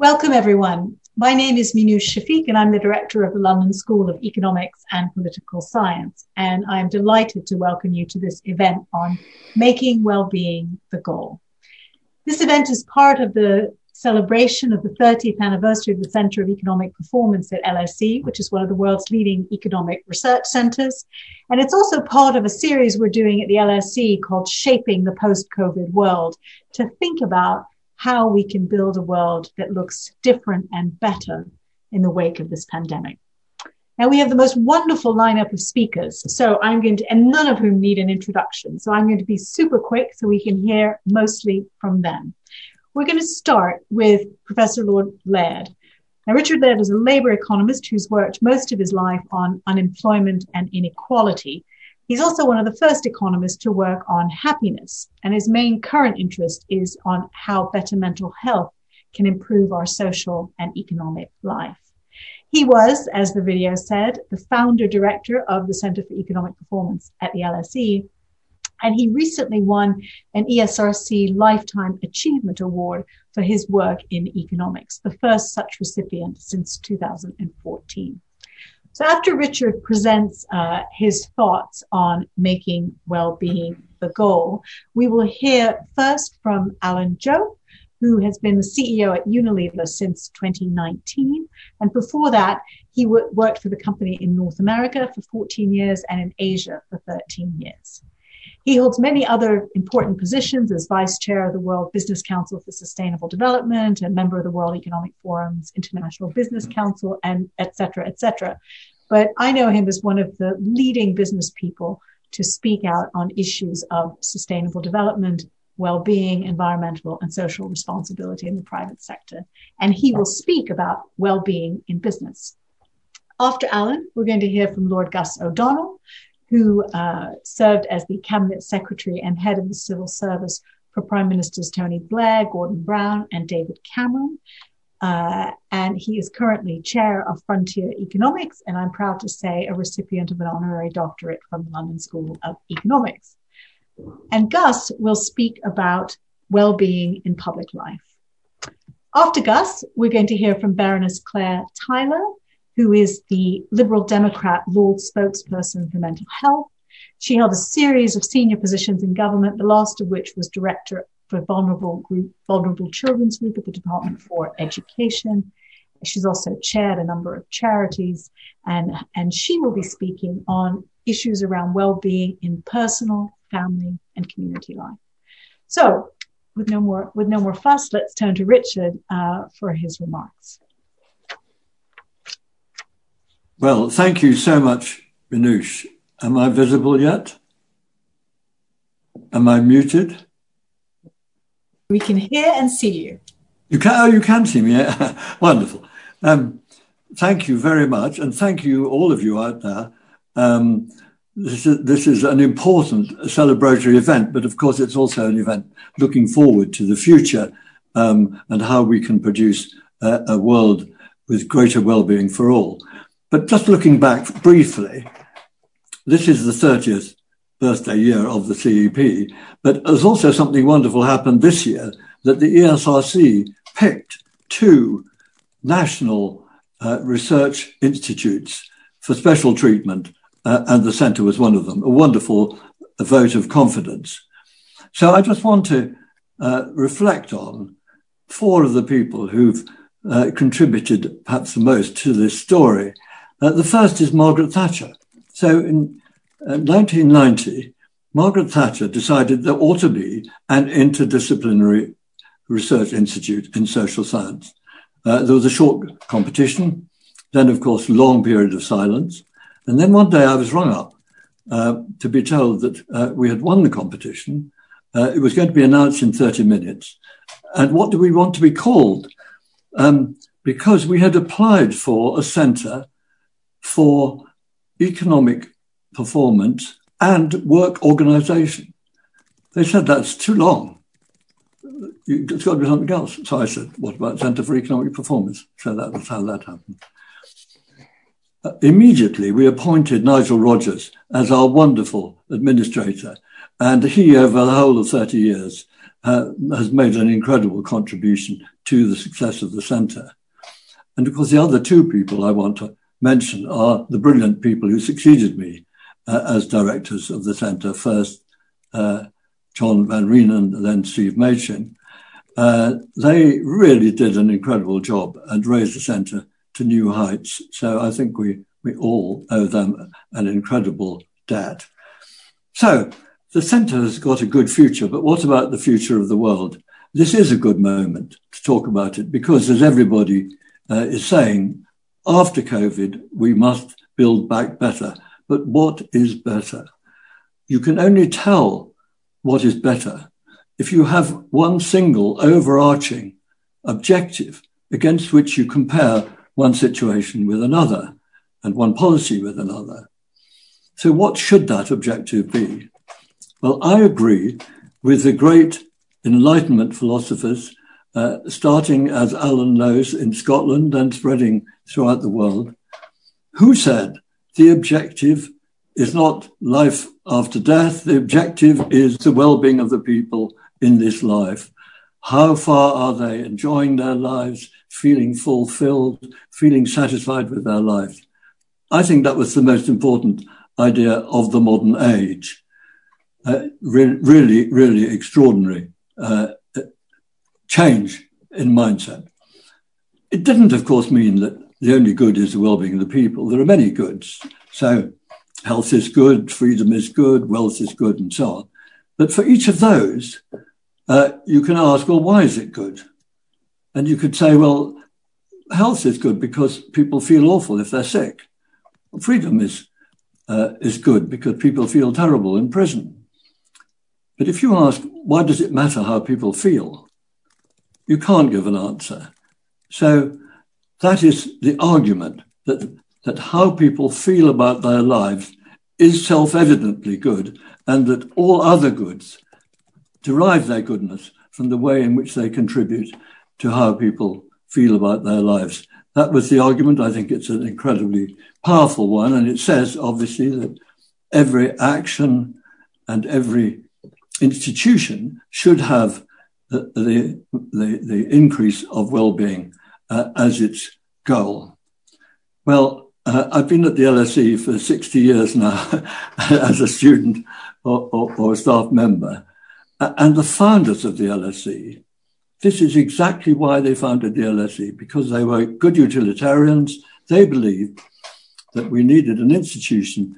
Welcome, everyone. My name is Minouche Shafik, and I'm the director of the London School of Economics and Political Science. And I'm delighted to welcome you to this event on making well-being the goal. This event is part of the celebration of the 30th anniversary of the Center of Economic Performance at LSE, which is one of the world's leading economic research centers. And it's also part of a series we're doing at the LSE called Shaping the Post-COVID World to think about how we can build a world that looks different and better in the wake of this pandemic. Now we have the most wonderful lineup of speakers. So I'm going to, and none of whom need an introduction. So I'm going to be super quick so we can hear mostly from them. We're going to start with Professor Lord Layard. Now, Richard Layard is a labor economist who's worked most of his life on unemployment and inequality. He's also one of the first economists to work on happiness, and his main current interest is on how better mental health can improve our social and economic life. He was, as the video said, the founder director of the Center for Economic Performance at the LSE, and he recently won an ESRC Lifetime Achievement Award for his work in economics, the first such recipient since 2014. So after Richard presents uh, his thoughts on making well-being the goal, we will hear first from Alan Jope, who has been the CEO at Unilever since 2019. And before that, he w- worked for the company in North America for 14 years and in Asia for 13 years. He holds many other important positions as vice chair of the World Business Council for Sustainable Development and member of the World Economic Forum's International Business mm-hmm. Council and et cetera, et cetera. But I know him as one of the leading business people to speak out on issues of sustainable development, well-being, environmental and social responsibility in the private sector. And he will speak about well-being in business. After Alan, we're going to hear from Lord Gus O'Donnell, who uh, served as the cabinet secretary and head of the civil service for Prime Ministers Tony Blair, Gordon Brown, and David Cameron. Uh, and he is currently chair of Frontier Economics, and I'm proud to say a recipient of an honorary doctorate from the London School of Economics. And Gus will speak about well-being in public life. After Gus, we're going to hear from Baroness Claire Tyler, who is the Liberal Democrat Lord spokesperson for mental health. She held a series of senior positions in government, the last of which was director for vulnerable group, vulnerable children's group at the Department for Education. She's also chaired a number of charities and, and she will be speaking on issues around well-being in personal, family and community life. So with no more, with no more fuss, let's turn to Richard uh, for his remarks. Well, thank you so much, Minouche. Am I visible yet? Am I muted? We can hear and see you. You can, oh, you can see me. Wonderful. Um, thank you very much. And thank you, all of you out there. Um, this is, this is an important celebratory event, but of course, it's also an event looking forward to the future um, and how we can produce a, a world with greater well-being for all. But just looking back briefly, this is the 30th birthday year of the CEP, but there's also something wonderful happened this year that the ESRC picked two national uh, research institutes for special treatment, uh, and the centre was one of them, a wonderful vote of confidence. So I just want to uh, reflect on four of the people who've uh, contributed perhaps the most to this story. Uh, the first is Margaret Thatcher. So in 1990, uh, Margaret Thatcher decided there ought to be an interdisciplinary research institute in social science. Uh, there was a short competition, then, of course, long period of silence. And then one day I was rung up uh, to be told that uh, we had won the competition. Uh, it was going to be announced in 30 minutes. And what do we want to be called? Um, because we had applied for a centre for economic performance and work organization. They said that's too long. It's got to be something else. So I said, what about Centre for Economic Performance? So that was how that happened. Uh, immediately, we appointed Nigel Rogers as our wonderful administrator. And he, over the whole of 30 years, uh, has made an incredible contribution to the success of the centre. And of course, the other two people I want to mention are the brilliant people who succeeded me uh, as directors of the centre. First, uh, John Van Reenen, then Steve Machin. Uh, they really did an incredible job and raised the centre to new heights. So I think we, we all owe them an incredible debt. So the centre has got a good future, but what about the future of the world? This is a good moment to talk about it because, as everybody uh, is saying, after COVID, we must build back better. But what is better? You can only tell what is better if you have one single overarching objective against which you compare one situation with another and one policy with another. So, what should that objective be? Well, I agree with the great Enlightenment philosophers, uh, starting as Alan knows in Scotland and spreading throughout the world, who said the objective is not life after death. The objective is the well-being of the people in this life. How far are they enjoying their lives, feeling fulfilled, feeling satisfied with their lives? I think that was the most important idea of the modern age. Uh, re- really, really extraordinary uh, change in mindset. It didn't, of course, mean that the only good is the well-being of the people. There are many goods. So health is good, freedom is good, wealth is good, and so on. But for each of those, uh, you can ask, well, why is it good? And you could say, well, health is good because people feel awful if they're sick. Freedom is uh, is good because people feel terrible in prison. But if you ask, why does it matter how people feel? You can't give an answer. So that is the argument that, that how people feel about their lives is self evidently good, and that all other goods derive their goodness from the way in which they contribute to how people feel about their lives. That was the argument. I think it's an incredibly powerful one. And it says, obviously, that every action and every institution should have the, the, the, increase of well-being uh, as its goal. Well, uh, I've been at the LSE for 60 years now as a student or, or, or, a staff member. And the founders of the LSE, this is exactly why they founded the LSE, because they were good utilitarians. They believed that we needed an institution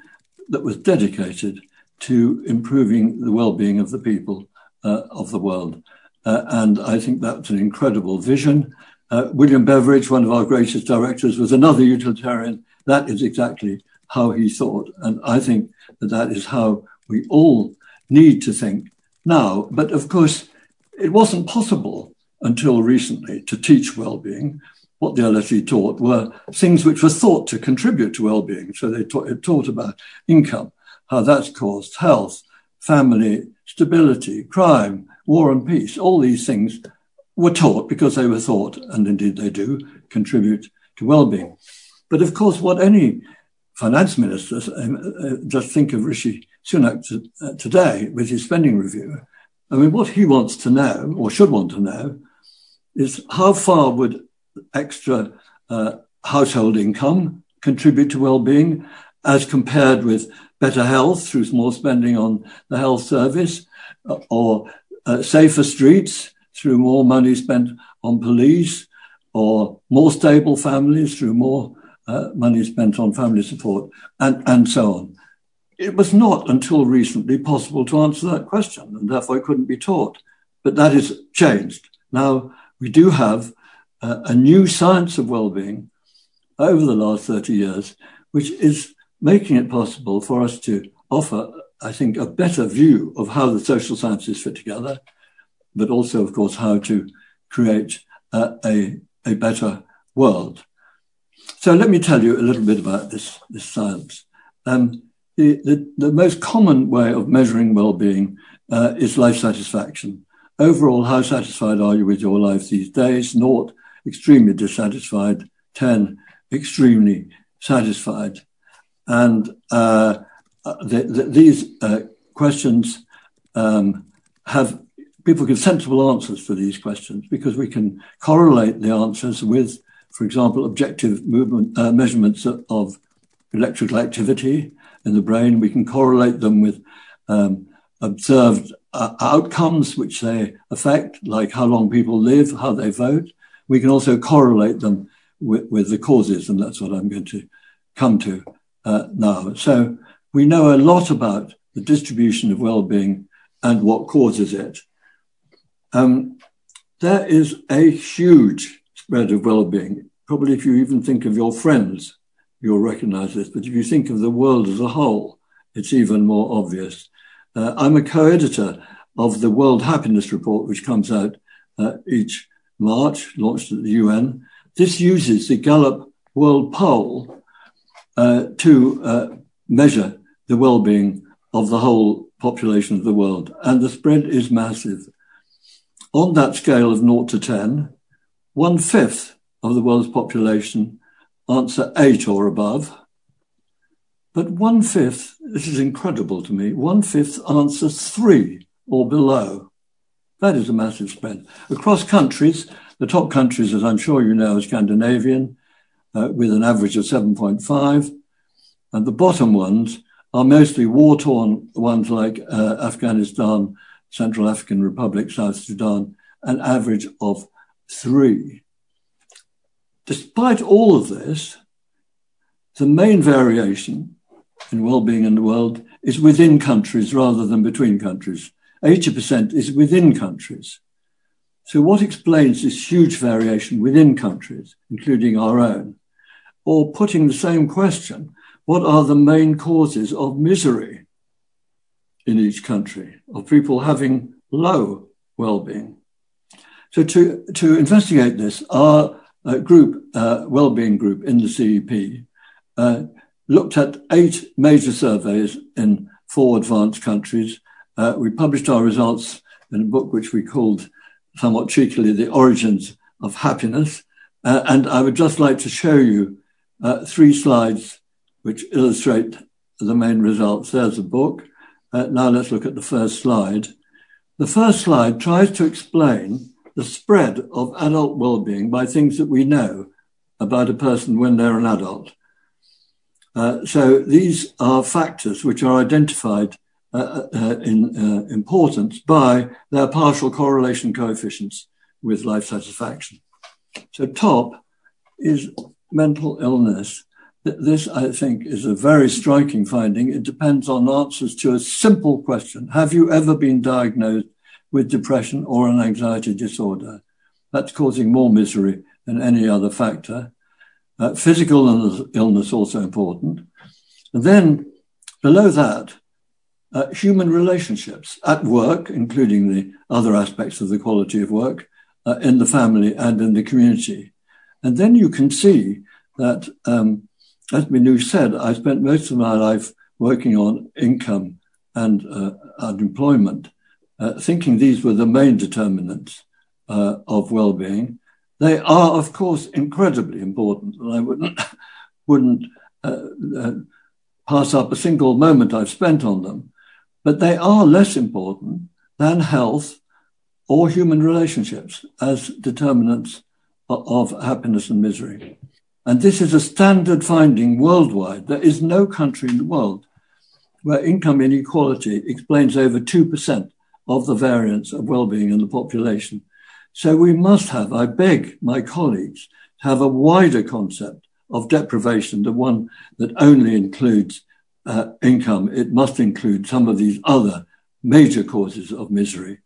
that was dedicated to improving the well-being of the people uh, of the world. Uh, and I think that's an incredible vision. Uh, William Beveridge, one of our greatest directors, was another utilitarian. That is exactly how he thought. And I think that that is how we all need to think now. But of course, it wasn't possible until recently to teach well-being. What the LSE taught were things which were thought to contribute to well-being. So they taught, about income, how that's caused health, family, stability, crime, war and peace. All these things were taught because they were thought, and indeed they do, contribute to well-being. But of course, what any finance minister, um, uh, just think of Rishi Sunak uh, today with his spending review. I mean, what he wants to know, or should want to know, is how far would extra uh, household income contribute to well-being as compared with better health through more spending on the health service uh, or uh, safer streets through more money spent on police or more stable families through more uh, money spent on family support and, and so on. It was not until recently possible to answer that question and therefore it couldn't be taught. But that has changed. Now we do have uh, a new science of well-being over the last 30 years, which is making it possible for us to offer, I think, a better view of how the social sciences fit together, but also, of course, how to create uh, a, a better world. So let me tell you a little bit about this, this science. Um, the, the, the, most common way of measuring well-being uh, is life satisfaction. Overall, how satisfied are you with your life these days? Naught, extremely dissatisfied. 10, extremely satisfied. And uh, these uh, questions um, have people give sensible answers to these questions because we can correlate the answers with, for example, objective movement uh, measurements of electrical activity in the brain. We can correlate them with um, observed uh, outcomes which they affect, like how long people live, how they vote. We can also correlate them with, with the causes, and that's what I'm going to come to uh, now. So we know a lot about the distribution of well-being and what causes it. Um, there is a huge spread of well-being. Probably if you even think of your friends, you'll recognize this. But if you think of the world as a whole, it's even more obvious. Uh, I'm a co-editor of the World Happiness Report, which comes out uh, each March, launched at the UN. This uses the Gallup World Poll uh, to uh, measure the well-being of the whole population of the world, and the spread is massive. On that scale of 0 to 10, one fifth of the world's population answer eight or above. But one fifth, this is incredible to me, one fifth answer three or below. That is a massive spread. Across countries, the top countries, as I'm sure you know, are Scandinavian, uh, with an average of 7.5. And the bottom ones are mostly war torn ones like uh, Afghanistan, Central African Republic, South Sudan, an average of three. Despite all of this, the main variation in well-being in the world is within countries rather than between countries. 80% is within countries. So what explains this huge variation within countries, including our own? Or putting the same question, what are the main causes of misery in each country, of people having low well-being? So to, to investigate this, our uh, group, uh, well-being group in the CEP, uh, looked at eight major surveys in four advanced countries. Uh, we published our results in a book which we called somewhat cheekily The Origins of Happiness. Uh, and I would just like to show you uh, three slides which illustrate the main results. There's a book. now let's look at the first slide. The first slide tries to explain the spread of adult well-being by things that we know about a person when they're an adult. Uh, so these are factors which are identified uh, uh, in uh, importance by their partial correlation coefficients with life satisfaction. So top is mental illness. This, I think, is a very striking finding. It depends on answers to a simple question. Have you ever been diagnosed with depression or an anxiety disorder. That's causing more misery than any other factor. Uh, physical illness, illness also important. And then below that, uh, human relationships at work, including the other aspects of the quality of work, uh, in the family and in the community. And then you can see that, um, as Minouche said, I spent most of my life working on income and uh, unemployment uh, thinking these were the main determinants uh, of well-being. They are, of course, incredibly important, and I wouldn't wouldn't uh, uh, pass up a single moment I've spent on them. But they are less important than health or human relationships as determinants of, of happiness and misery. And this is a standard finding worldwide. There is no country in the world where income inequality explains over 2% of the variance of well-being in the population. So we must have, I beg my colleagues, to have a wider concept of deprivation, the one that only includes uh, income. It must include some of these other major causes of misery.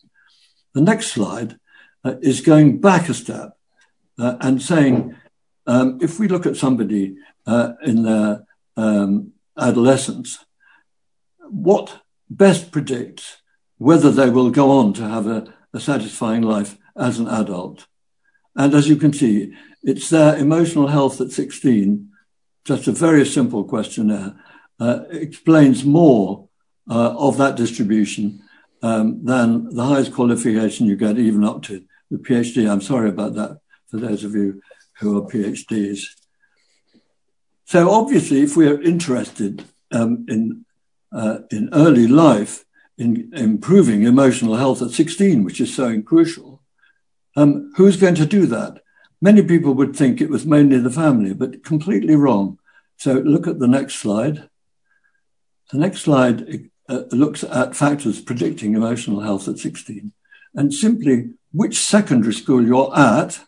The next slide uh, is going back a step uh, and saying, um, if we look at somebody uh, in their um, adolescence, what best predicts whether they will go on to have a, a satisfying life as an adult. And as you can see, it's their emotional health at 16, just a very simple questionnaire, uh, explains more uh, of that distribution um, than the highest qualification you get, even up to the PhD. I'm sorry about that for those of you who are PhDs. So obviously, if we are interested um, in uh, in early life, in improving emotional health at 16, which is so crucial, um, who's going to do that? Many people would think it was mainly the family, but completely wrong. So look at the next slide. The next slide uh, looks at factors predicting emotional health at 16 and simply which secondary school you're at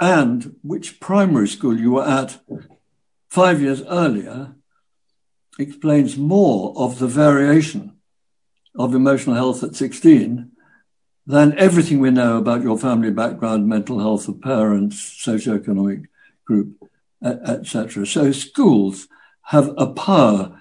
and which primary school you were at five years earlier explains more of the variation of emotional health at 16 than everything we know about your family background, mental health of parents, socioeconomic group, etc. So schools have a power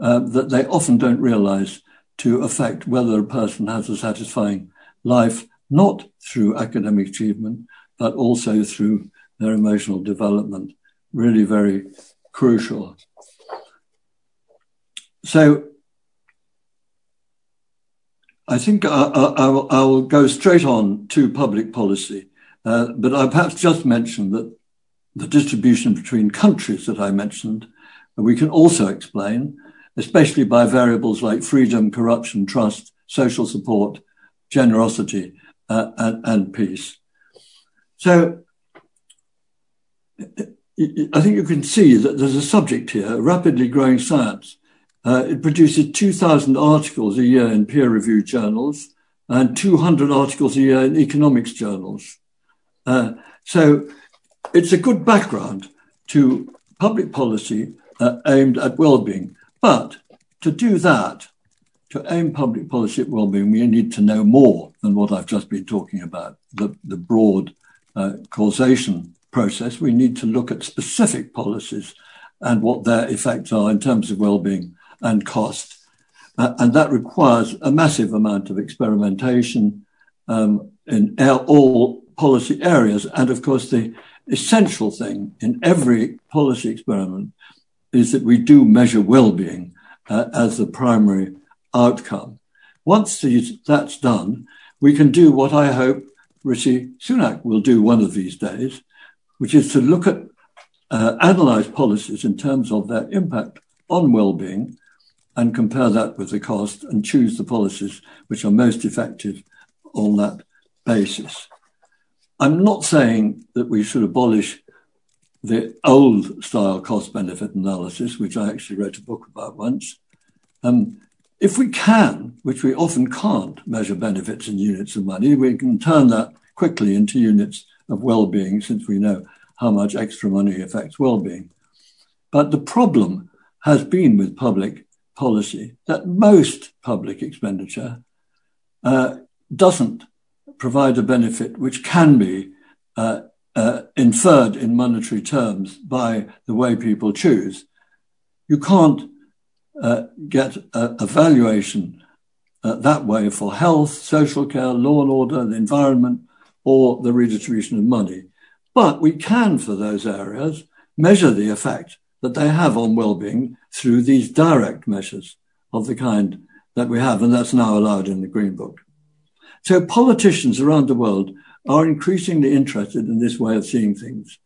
uh, that they often don't realize to affect whether a person has a satisfying life, not through academic achievement, but also through their emotional development. Really very crucial. So I think I, I, I, will go straight on to public policy, uh, but I perhaps just mention that the distribution between countries that I mentioned, we can also explain, especially by variables like freedom, corruption, trust, social support, generosity, uh, and, and peace. So I think you can see that there's a subject here, rapidly growing science. Uh, it produces 2,000 articles a year in peer reviewed journals and 200 articles a year in economics journals. Uh, so it's a good background to public policy uh, aimed at well-being. But to do that, to aim public policy at well-being, we need to know more than what I've just been talking about, the, the broad uh, causation process. We need to look at specific policies and what their effects are in terms of well-being and cost. Uh, and that requires a massive amount of experimentation um, in all policy areas. And of course, the essential thing in every policy experiment is that we do measure well-being uh, as the primary outcome. Once that's done, we can do what I hope Rishi Sunak will do one of these days, which is to look at uh, analyze policies in terms of their impact on well-being and compare that with the cost and choose the policies which are most effective on that basis. I'm not saying that we should abolish the old style cost benefit analysis, which I actually wrote a book about once. Um, if we can, which we often can't, measure benefits in units of money, we can turn that quickly into units of well being since we know how much extra money affects well being. But the problem has been with public policy that most public expenditure uh, doesn't provide a benefit which can be uh, uh, inferred in monetary terms by the way people choose. You can't uh, get a, a valuation uh, that way for health, social care, law and order, the environment, or the redistribution of money. But we can, for those areas, measure the effect that they have on well-being through these direct measures of the kind that we have, and that's now allowed in the Green Book. So politicians around the world are increasingly interested in this way of seeing things.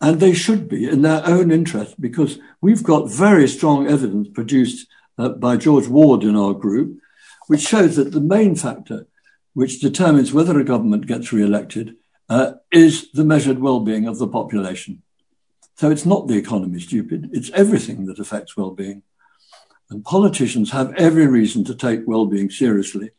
And they should be in their own interest because we've got very strong evidence produced uh, by George Ward in our group, which shows that the main factor which determines whether a government gets re-elected uh, is the measured well-being of the population. So it's not the economy, stupid. It's everything that affects well-being. And politicians have every reason to take well-being seriously.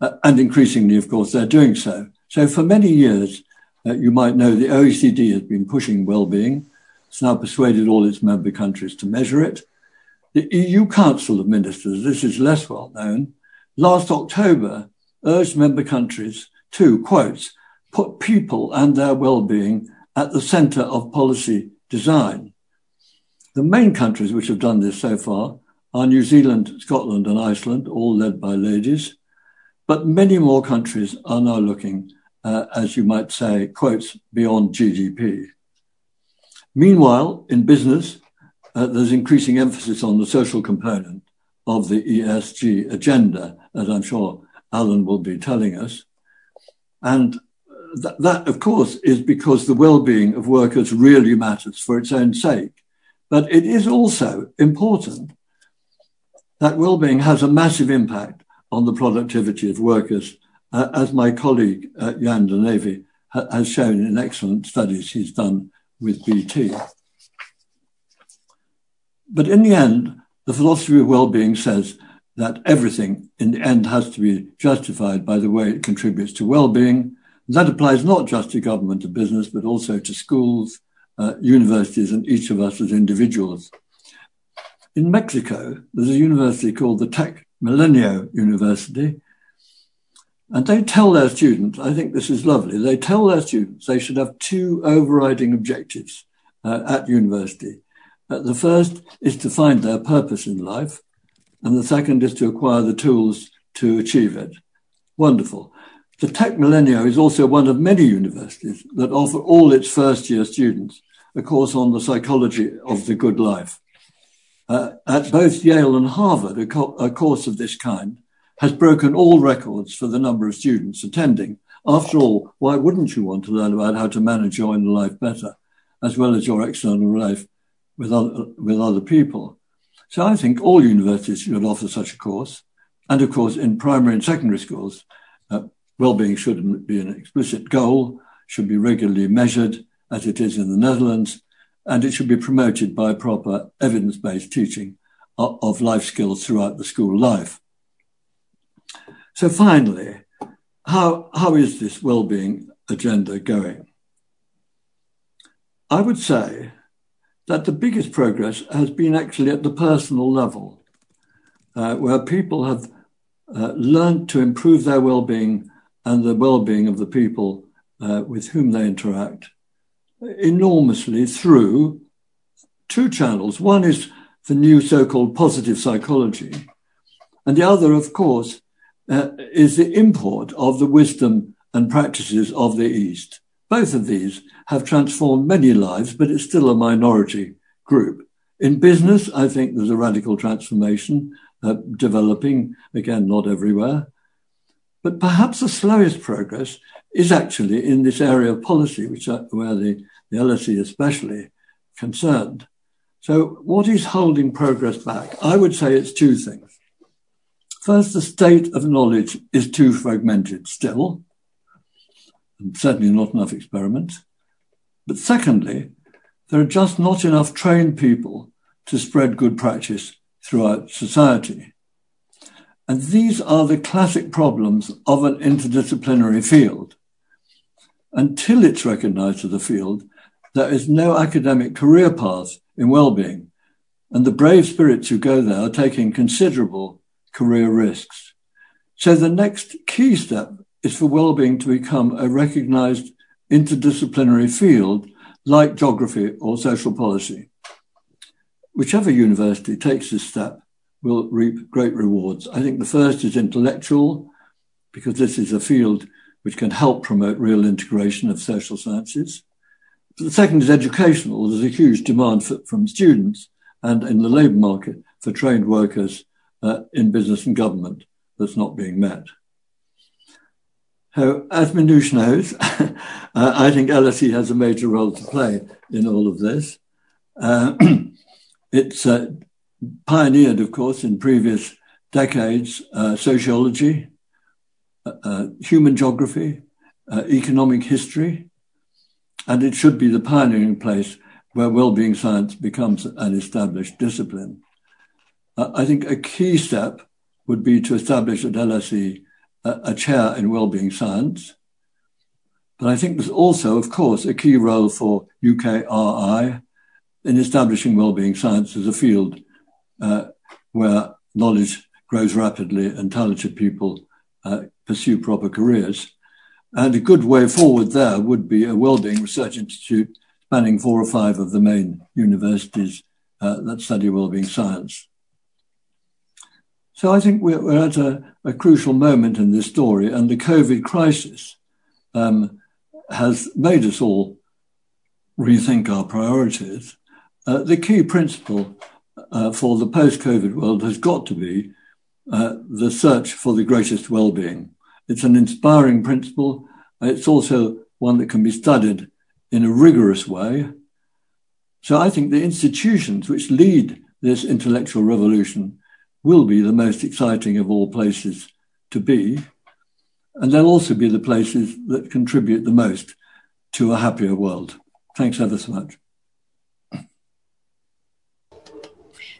Uh, and increasingly, of course, they're doing so. So for many years, uh, you might know the OECD has been pushing well-being. It's now persuaded all its member countries to measure it. The EU Council of Ministers, this is less well known, last October urged member countries to, quotes, put people and their well-being at the center of policy design. The main countries which have done this so far are New Zealand, Scotland, and Iceland, all led by ladies. But many more countries are now looking as you might say, quotes beyond GDP. Meanwhile, in business, uh, there's increasing emphasis on the social component of the ESG agenda, as I'm sure Alan will be telling us. And th- that, of course, is because the well-being of workers really matters for its own sake. But it is also important that well-being has a massive impact on the productivity of workers, uh, as my colleague uh, Jan de Neve ha- has shown in excellent studies he's done with BT. But in the end, the philosophy of well-being says that everything in the end has to be justified by the way it contributes to well-being. That applies not just to government and business, but also to schools, uh, universities, and each of us as individuals. In Mexico, there's a university called the Tec Milenio University, and they tell their students, I think this is lovely, they tell their students they should have two overriding objectives uh, at university. Uh, the first is to find their purpose in life, and the second is to acquire the tools to achieve it. Wonderful. The Tec Milenio is also one of many universities that offer all its first year students a course on the psychology of the good life. Uh, at both Yale and Harvard, a, co- a course of this kind has broken all records for the number of students attending. After all, why wouldn't you want to learn about how to manage your inner life better, as well as your external life with other, with other people? So I think all universities should offer such a course. And of course, in primary and secondary schools, uh, well-being should be an explicit goal, should be regularly measured, as it is in the Netherlands, and it should be promoted by proper evidence-based teaching of, of life skills throughout the school life. So finally, how, how is this well-being agenda going? I would say that the biggest progress has been actually at the personal level, uh, where people have uh, learned to improve their well-being and the well-being of the people uh, with whom they interact enormously through two channels. One is the new so-called positive psychology, and the other, of course, uh, is the import of the wisdom and practices of the East. Both of these have transformed many lives, but it's still a minority group. In business, I think there's a radical transformation uh, developing, again, not everywhere. But perhaps the slowest progress is actually in this area of policy, which are, where the, the LSE especially concerned. So what is holding progress back? I would say it's two things. First, the state of knowledge is too fragmented still, and certainly not enough experiments. But secondly, there are just not enough trained people to spread good practice throughout society. And these are the classic problems of an interdisciplinary field. Until it's recognized as a field, there is no academic career path in well-being. And the brave spirits who go there are taking considerable career risks. So the next key step is for well-being to become a recognized interdisciplinary field like geography or social policy. Whichever university takes this step will reap great rewards. I think the first is intellectual, because this is a field which can help promote real integration of social sciences. The second is educational. There's a huge demand for, from students and in the labour market for trained workers uh, in business and government that's not being met. So, as Minouche knows, uh, I think LSE has a major role to play in all of this. Uh, it's uh, pioneered, of course, in previous decades uh, sociology, uh, human geography, economic history, and it should be the pioneering place where well-being science becomes an established discipline. I think a key step would be to establish at LSE a, chair in wellbeing science. But I think there's also, of course, a key role for UKRI in establishing wellbeing science as a field uh, where knowledge grows rapidly and talented people uh, pursue proper careers. And a good way forward there would be a wellbeing research institute spanning four or five of the main universities uh, that study wellbeing science. So I think we're, we're at a, a, crucial moment in this story, and the COVID crisis um, has made us all rethink our priorities. Uh, the key principle uh, for the post-COVID world has got to be uh, the search for the greatest well-being. It's an inspiring principle. It's also one that can be studied in a rigorous way. So I think the institutions which lead this intellectual revolution will be the most exciting of all places to be. And they'll also be the places that contribute the most to a happier world. Thanks ever so much.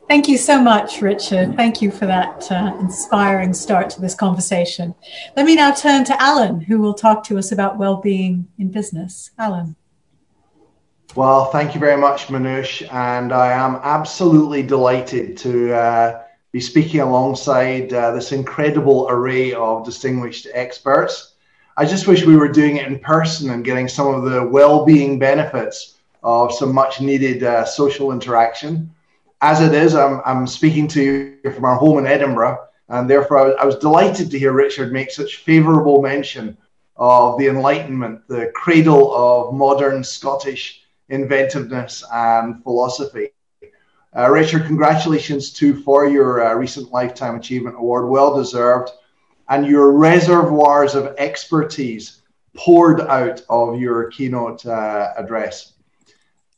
Thank you so much, Richard. Thank you for that uh, inspiring start to this conversation. Let me now turn to Alan, who will talk to us about well-being in business. Alan. Well, thank you very much, Manoush, and I am absolutely delighted to uh, be speaking alongside uh, this incredible array of distinguished experts. I just wish we were doing it in person and getting some of the well-being benefits of some much-needed uh, social interaction as it is, I'm, I'm speaking to you from our home in Edinburgh, and therefore I was, I was delighted to hear Richard make such favourable mention of the Enlightenment, the cradle of modern Scottish inventiveness and philosophy. Uh, Richard, congratulations too for your uh, recent Lifetime Achievement Award, well deserved, and your reservoirs of expertise poured out of your keynote uh, address.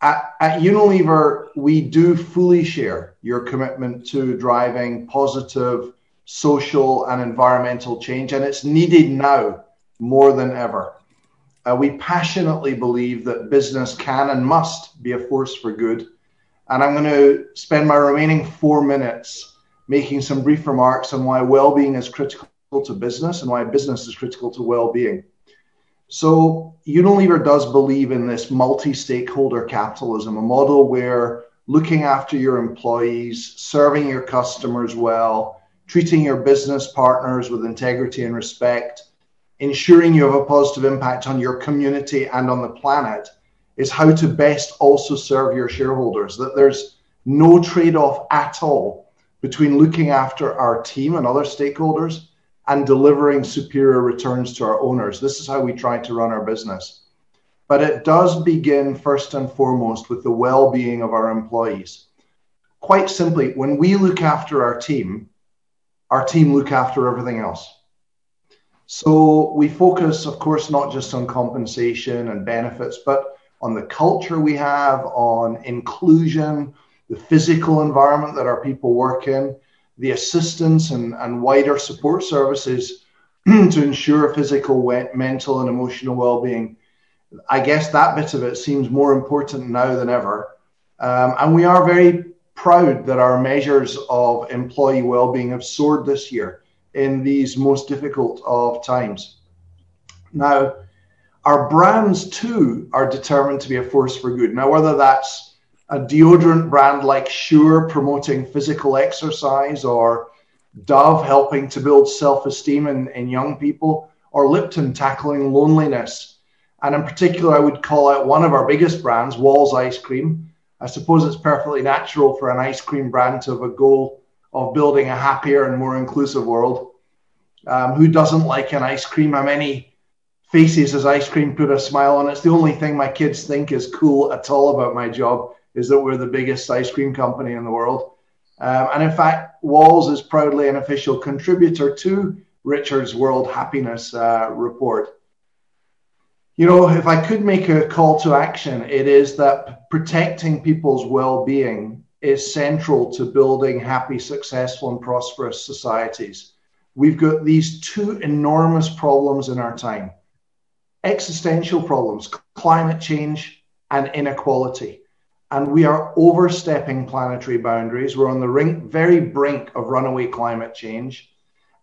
At, at, Unilever, we do fully share your commitment to driving positive social and environmental change, and it's needed now more than ever. Uh, we passionately believe that business can and must be a force for good. And I'm going to spend my remaining four minutes making some brief remarks on why well being is critical to business and why business is critical to well being. So Unilever does believe in this multi-stakeholder capitalism, a model where looking after your employees, serving your customers well, treating your business partners with integrity and respect, ensuring you have a positive impact on your community and on the planet is how to best also serve your shareholders. That there's no trade off at all between looking after our team and other stakeholders and delivering superior returns to our owners. This is how we try to run our business. But it does begin first and foremost with the well being of our employees. Quite simply, when we look after our team, our team look after everything else. So we focus, of course, not just on compensation and benefits, but on the culture we have, on inclusion, the physical environment that our people work in, the assistance and, and wider support services to ensure physical, mental, and emotional well-being. I guess that bit of it seems more important now than ever, um, and we are very proud that our measures of employee well-being have soared this year in these most difficult of times. Now, our brands too are determined to be a force for good. Now, whether that's a deodorant brand like Sure promoting physical exercise, or Dove helping to build self esteem in, in young people, or Lipton tackling loneliness. And in particular, I would call out one of our biggest brands, Wall's Ice Cream. I suppose it's perfectly natural for an ice cream brand to have a goal of building a happier and more inclusive world. Um, who doesn't like an ice cream? How many faces as ice cream put a smile on? It's the only thing my kids think is cool at all about my job is that we're the biggest ice cream company in the world. Um, and in fact, Walls is proudly an official contributor to Richard's World Happiness uh, Report. You know, if I could make a call to action, it is that protecting people's well being is central to building happy, successful, and prosperous societies. We've got these two enormous problems in our time existential problems, climate change and inequality and we are overstepping planetary boundaries. We're on the very brink of runaway climate change.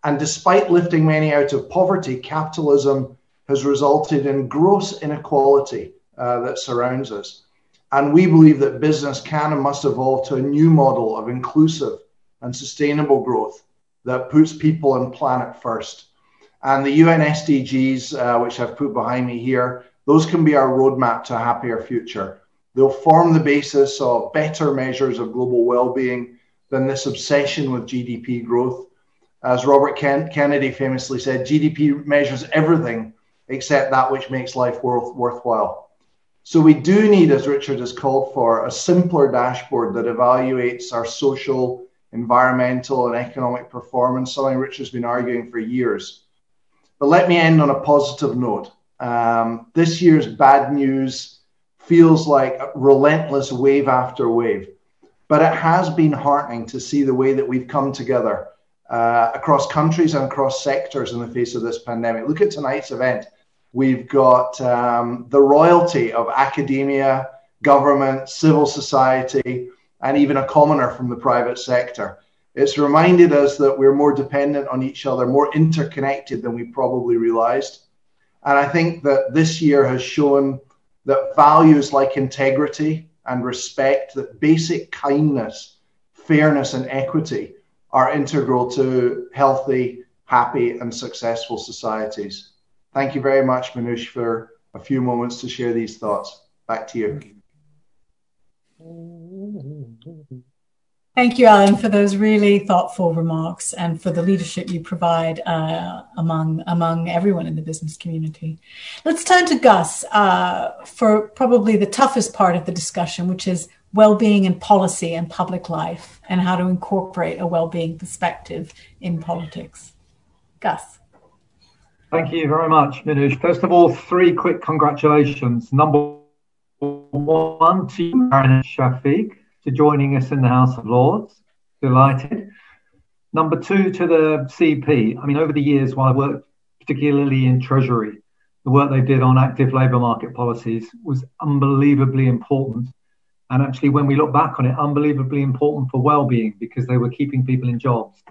And despite lifting many out of poverty, capitalism has resulted in gross inequality uh, that surrounds us. And we believe that business can and must evolve to a new model of inclusive and sustainable growth that puts people and planet first. And the UN SDGs, uh, which I've put behind me here, those can be our roadmap to a happier future. They'll form the basis of better measures of global well-being than this obsession with GDP growth. As Robert Ken- Kennedy famously said, GDP measures everything except that which makes life worth- worthwhile. So we do need, as Richard has called for, a simpler dashboard that evaluates our social, environmental, and economic performance, something Richard's been arguing for years. But let me end on a positive note. Um, this year's bad news feels like relentless wave after wave. but it has been heartening to see the way that we've come together uh, across countries and across sectors in the face of this pandemic. Look at tonight's event. We've got um, the royalty of academia, government, civil society, and even a commoner from the private sector. It's reminded us that we're more dependent on each other, more interconnected than we probably realized. And I think that this year has shown that values like integrity and respect, that basic kindness, fairness, and equity are integral to healthy, happy, and successful societies. Thank you very much, Minouche, for a few moments to share these thoughts. Back to you. Thank you, Alan, for those really thoughtful remarks and for the leadership you provide uh, among among everyone in the business community. Let's turn to Gus uh, for probably the toughest part of the discussion, which is well-being in policy and public life, and how to incorporate a well-being perspective in politics. Gus. Thank you very much, Minouche. First of all, three quick congratulations. Number one to Baroness Shafik to joining us in the House of Lords. Delighted. Number two to the CEP. I mean, over the years, while I worked particularly in Treasury, the work they did on active labour market policies was unbelievably important. And actually, when we look back on it, unbelievably important for well-being because they were keeping people in jobs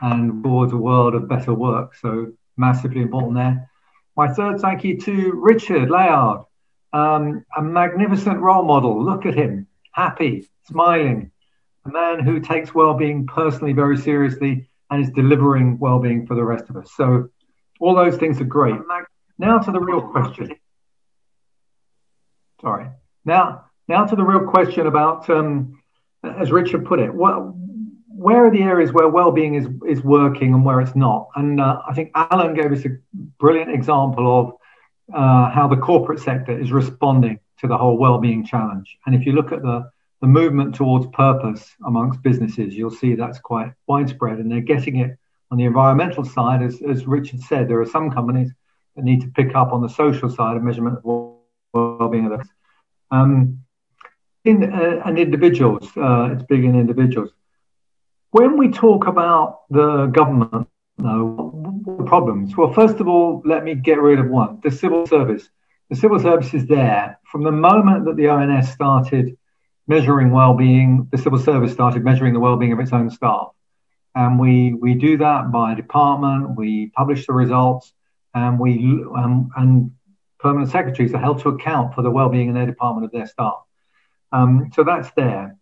and towards a world of better work. So massively important there. My third thank you to Richard Layard, um, a magnificent role model. Look at him, happy, smiling, a man who takes well-being personally very seriously and is delivering well-being for the rest of us. So all those things are great. Now to the real question. Sorry. Now, now to the real question about, um, as Richard put it, what, where are the areas where well-being is is working and where it's not? And uh, I think Alan gave us a brilliant example of uh, how the corporate sector is responding to the whole well-being challenge. And if you look at the the movement towards purpose amongst businesses, you'll see that's quite widespread, and they're getting it on the environmental side. As, as Richard said, there are some companies that need to pick up on the social side of measurement of well-being of those. Um, in, uh, and individuals, uh, it's big in individuals. When we talk about the government, the problems? Well, first of all, let me get rid of one the civil service. The civil service is there. From the moment that the ONS started measuring well-being, the civil service started measuring the well-being of its own staff. And we, we do that by department, we publish the results, and we um, and permanent secretaries are held to account for the well-being in their department of their staff. Um, so that's there.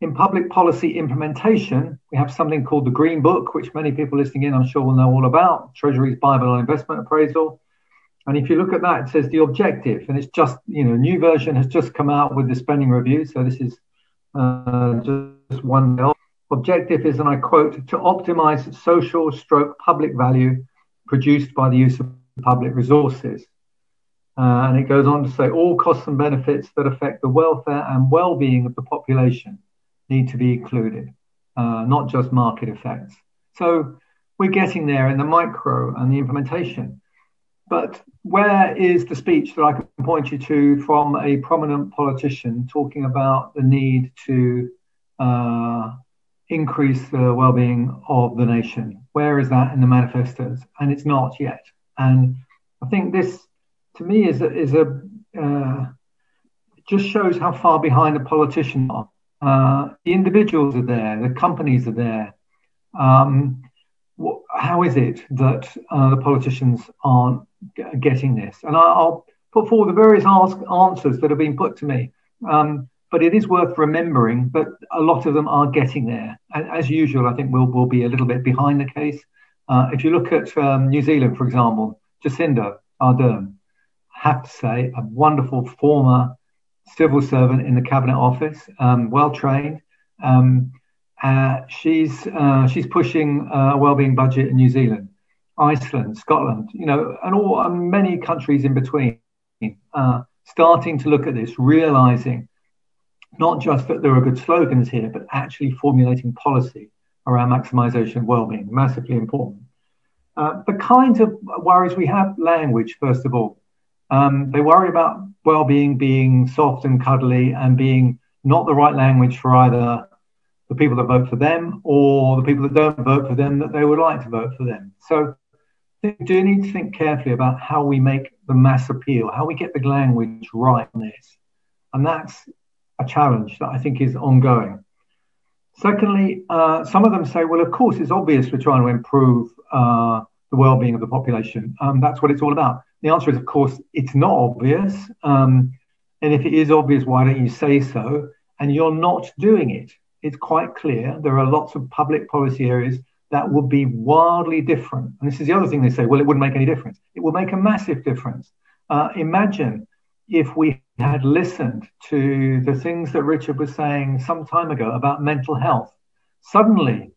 In public policy implementation, we have something called the Green Book, which many people listening in, I'm sure, will know all about Treasury's Bible on Investment Appraisal. And if you look at that, it says the objective, and it's just, you know, new version has just come out with the spending review. So this is uh, just one bill. Objective is, and I quote, to optimize social stroke public value produced by the use of public resources. Uh, and it goes on to say all costs and benefits that affect the welfare and well-being of the population need to be included, uh, not just market effects. So we're getting there in the micro and the implementation. But where is the speech that I can point you to from a prominent politician talking about the need to uh, increase the well-being of the nation? Where is that in the manifestos? And it's not yet. And I think this, to me, is a, is a uh, just shows how far behind the politicians are. Uh, the individuals are there, the companies are there. Um, how is it that uh, the politicians aren't getting this? And I'll put forward the various ask, answers that have been put to me. Um, but it is worth remembering that a lot of them are getting there. And as usual, I think we'll, we'll be a little bit behind the case. Uh, if you look at um, New Zealand, for example, Jacinda Ardern, I have to say, a wonderful former civil servant in the cabinet office, um, well trained. Um, uh, she's uh, she's pushing a well-being budget in New Zealand, Iceland, Scotland, you know, and all and many countries in between, uh, starting to look at this, realizing not just that there are good slogans here, but actually formulating policy around maximization of well-being, massively important. Uh, the kinds of worries we have, language, first of all. Um, they worry about well-being being soft and cuddly and being not the right language for either the people that vote for them or the people that don't vote for them that they would like to vote for them. So we do need to think carefully about how we make the mass appeal, how we get the language right in this. And that's a challenge that I think is ongoing. Secondly, uh, some of them say, well, of course, it's obvious we're trying to improve uh, the well-being of the population. Um, that's what it's all about. The answer is, of course, it's not obvious. Um, and if it is obvious, why don't you say so? And you're not doing it. It's quite clear. There are lots of public policy areas that would be wildly different. And this is the other thing they say, well, it wouldn't make any difference. It will make a massive difference. Uh, imagine if we had listened to the things that Richard was saying some time ago about mental health. Suddenly,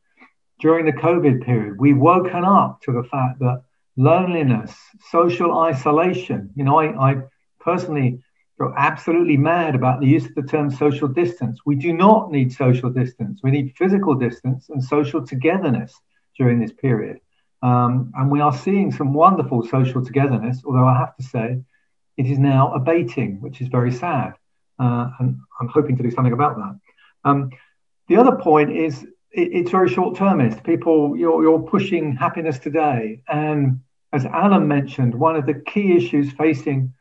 during the COVID period, we woken up to the fact that loneliness, social isolation, you know, I, I personally go absolutely mad about the use of the term social distance. We do not need social distance. We need physical distance and social togetherness during this period. Um, and we are seeing some wonderful social togetherness, although I have to say it is now abating, which is very sad. Uh, and I'm hoping to do something about that. Um, the other point is it, it's very short termist. People, you're, you're pushing happiness today. And as Alan mentioned, one of the key issues facing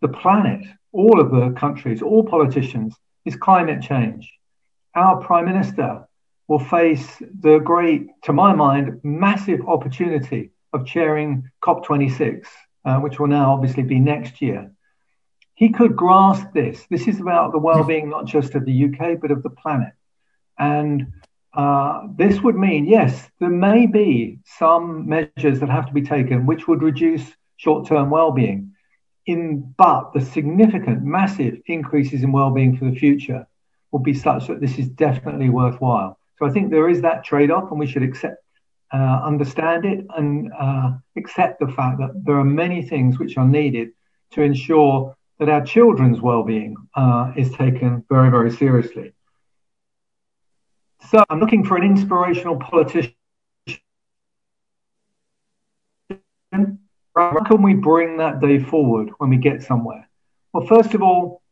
the planet, all of the countries, all politicians, is climate change. Our Prime Minister will face the great, to my mind, massive opportunity of chairing COP26, uh, which will now obviously be next year. He could grasp this. This is about the well being not just of the UK, but of the planet. And uh, this would mean, yes, there may be some measures that have to be taken which would reduce short term well being. In, but the significant, massive increases in well-being for the future will be such that this is definitely worthwhile. So I think there is that trade-off, and we should accept, uh, understand it, and uh, accept the fact that there are many things which are needed to ensure that our children's well-being uh, is taken very, very seriously. So I'm looking for an inspirational politician. How can we bring that day forward when we get somewhere? Well, first of all,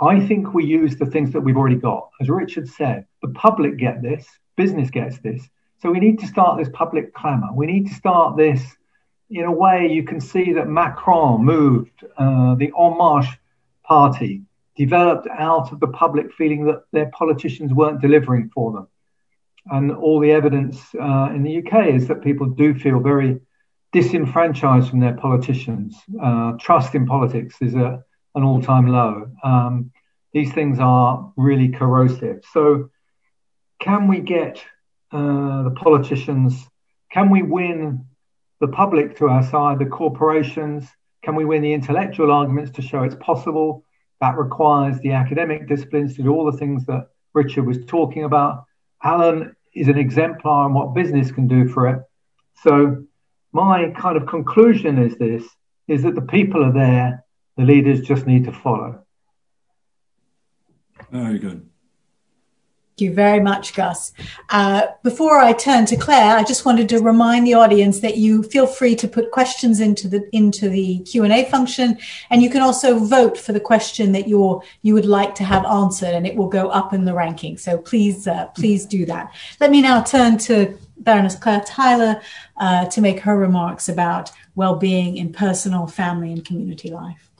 I think we use the things that we've already got. As Richard said, the public get this, business gets this. So we need to start this public clamour. We need to start this in a way you can see that Macron moved uh, the En Marche party, developed out of the public feeling that their politicians weren't delivering for them. And all the evidence uh, in the UK is that people do feel very disenfranchised from their politicians. Uh, trust in politics is at an all time low. Um, these things are really corrosive. So, can we get uh, the politicians? Can we win the public to our side, the corporations? Can we win the intellectual arguments to show it's possible? That requires the academic disciplines to do all the things that Richard was talking about. Alan is an exemplar on what business can do for it. So, my kind of conclusion is this is that the people are there the leaders just need to follow. Very good. Thank you very much, Gus. Uh, before I turn to Claire, I just wanted to remind the audience that you feel free to put questions into the into the Q and A function, and you can also vote for the question that you you would like to have answered, and it will go up in the ranking. So please, uh, please do that. Let me now turn to Baroness Claire Tyler uh, to make her remarks about well-being in personal, family, and community life.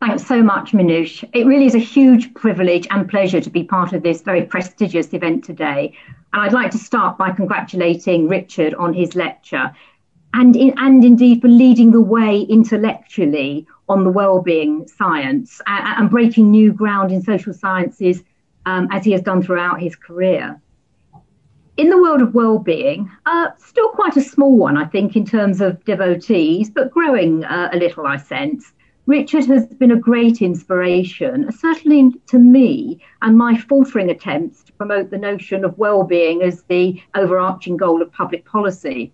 Thanks so much, Minouche. It really is a huge privilege and pleasure to be part of this very prestigious event today. And I'd like to start by congratulating Richard on his lecture and, in, and indeed for leading the way intellectually on the well-being science and, and breaking new ground in social sciences um, as he has done throughout his career. In the world of well-being, uh, still quite a small one, I think, in terms of devotees, but growing uh, a little, I sense. Richard has been a great inspiration, certainly to me and my faltering attempts to promote the notion of well-being as the overarching goal of public policy.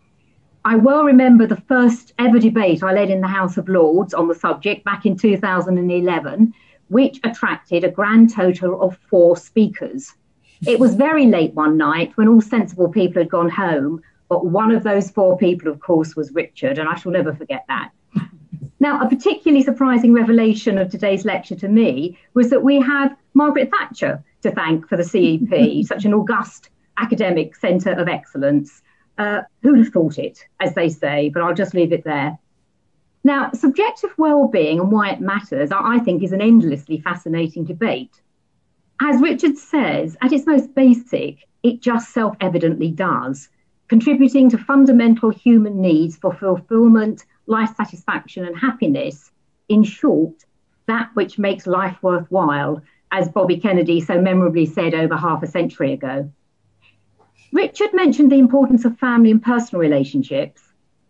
I well remember the first ever debate I led in the House of Lords on the subject back in 2011, which attracted a grand total of four speakers. It was very late one night when all sensible people had gone home, but one of those four people, of course, was Richard, and I shall never forget that. Now, a particularly surprising revelation of today's lecture to me was that we have Margaret Thatcher to thank for the CEP, such an august academic centre of excellence. Uh, who'd have thought it, as they say, but I'll just leave it there. Now, subjective well-being and why it matters, I think, is an endlessly fascinating debate. As Richard says, at its most basic, it just self-evidently does, contributing to fundamental human needs for fulfillment, life satisfaction, and happiness. In short, that which makes life worthwhile, as Bobby Kennedy so memorably said over half a century ago. Richard mentioned the importance of family and personal relationships.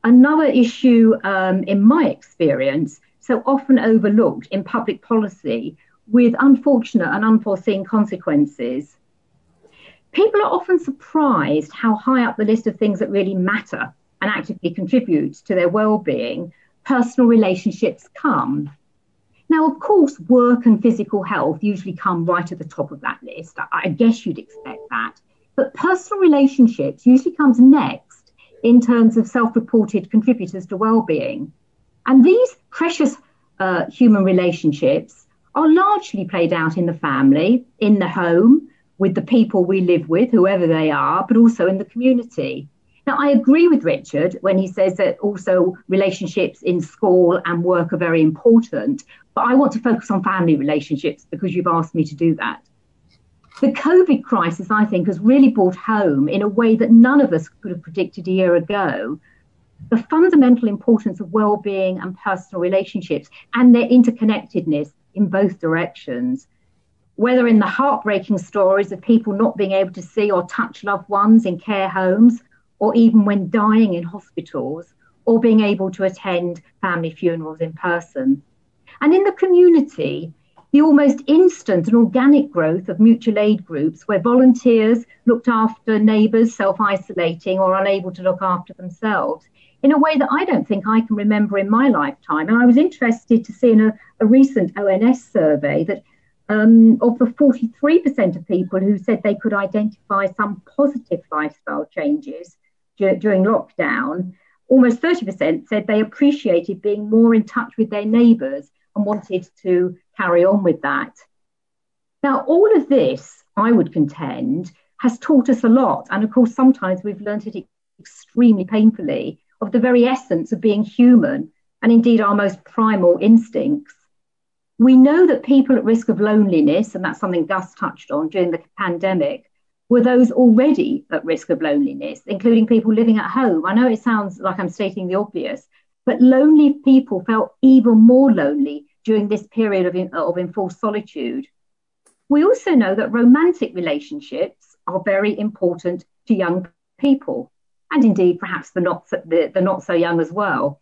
Another issue, um, in my experience, so often overlooked in public policy with unfortunate and unforeseen consequences. People are often surprised how high up the list of things that really matter and actively contribute to their well-being personal relationships come. Now, of course, work and physical health usually come right at the top of that list. I guess you'd expect that. But personal relationships usually comes next in terms of self-reported contributors to well-being. And these precious uh, human relationships are largely played out in the family, in the home, with the people we live with, whoever they are, but also in the community. Now, I agree with Richard when he says that also relationships in school and work are very important, but I want to focus on family relationships because you've asked me to do that. The COVID crisis, I think, has really brought home in a way that none of us could have predicted a year ago the fundamental importance of well-being and personal relationships and their interconnectedness in both directions. Whether in the heartbreaking stories of people not being able to see or touch loved ones in care homes, or even when dying in hospitals, or being able to attend family funerals in person. And in the community, the almost instant and organic growth of mutual aid groups where volunteers looked after neighbours self isolating or unable to look after themselves in a way that I don't think I can remember in my lifetime. And I was interested to see in a, a recent ONS survey that um, of the 43% of people who said they could identify some positive lifestyle changes during lockdown, almost 30% said they appreciated being more in touch with their neighbours and wanted to carry on with that. Now, all of this, I would contend, has taught us a lot. And of course, sometimes we've learned it extremely painfully of the very essence of being human and indeed our most primal instincts. We know that people at risk of loneliness, and that's something Gus touched on during the pandemic, were those already at risk of loneliness, including people living at home. I know it sounds like I'm stating the obvious, but lonely people felt even more lonely during this period of, of enforced solitude. We also know that romantic relationships are very important to young people, and indeed perhaps the not, the, the not so young as well.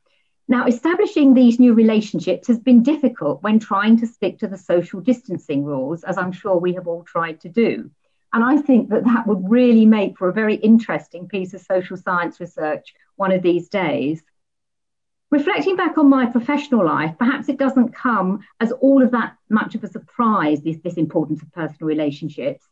Now, establishing these new relationships has been difficult when trying to stick to the social distancing rules, as I'm sure we have all tried to do. And I think that that would really make for a very interesting piece of social science research one of these days. Reflecting back on my professional life, perhaps it doesn't come as all of that much of a surprise, this, this importance of personal relationships.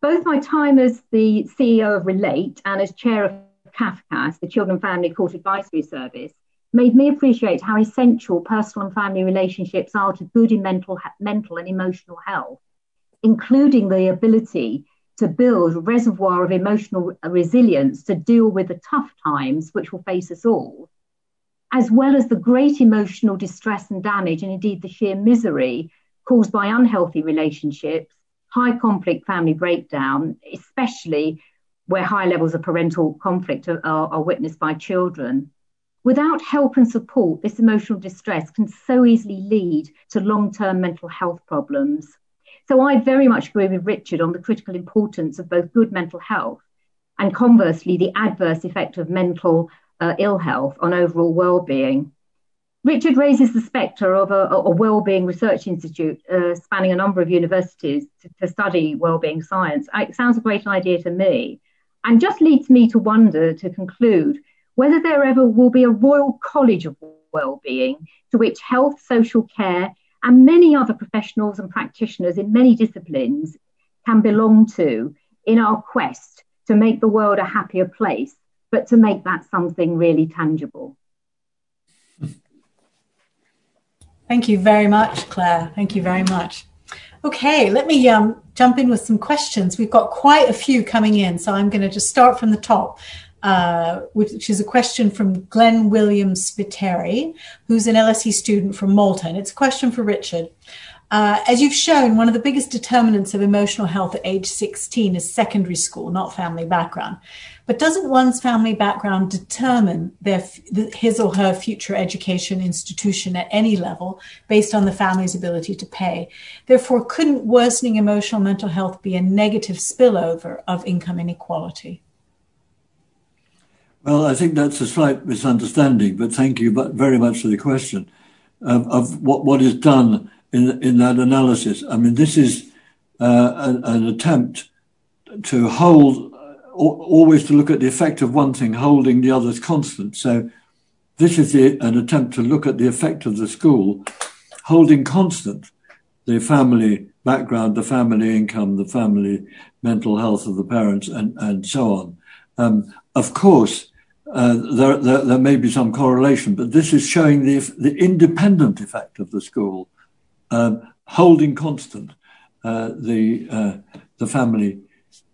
Both my time as the CEO of Relate and as chair of CAFCASS, the Children Family Court Advisory Service, made me appreciate how essential personal and family relationships are to good mental, mental and emotional health, including the ability to build a reservoir of emotional resilience to deal with the tough times which will face us all as well as the great emotional distress and damage, and indeed the sheer misery caused by unhealthy relationships, high conflict family breakdown, especially where high levels of parental conflict are, are, are witnessed by children. Without help and support, this emotional distress can so easily lead to long term mental health problems. So, I very much agree with Richard on the critical importance of both good mental health and conversely, the adverse effect of mental uh, ill health on overall well-being. Richard raises the spectre of a, a well-being research institute uh, spanning a number of universities to, to study well-being science. It sounds a great idea to me, and just leads me to wonder, to conclude, whether there ever will be a Royal College of well-being to which health, social care, and many other professionals and practitioners in many disciplines can belong to in our quest to make the world a happier place but to make that something really tangible. Thank you very much, Claire. Thank you very much. Okay, let me um, jump in with some questions. We've got quite a few coming in, so I'm going to just start from the top. Uh, which is a question from Glenn Williams Spiteri, who's an LSE student from Malta. And it's a question for Richard. Uh, as you've shown, one of the biggest determinants of emotional health at age 16 is secondary school, not family background. But doesn't one's family background determine their, his or her future education institution at any level based on the family's ability to pay? Therefore, couldn't worsening emotional mental health be a negative spillover of income inequality? Well, I think that's a slight misunderstanding, but thank you very much for the question um, of what, what is done in, in that analysis. I mean, this is uh, an, an, attempt to hold, always to look at the effect of one thing, holding the others constant. So this is the, an attempt to look at the effect of the school, holding constant the family background, the family income, the family mental health of the parents, and, and so on. Um, of course, uh, there, there, there, may be some correlation, but this is showing the, the independent effect of the school um, holding constant uh, the uh, the family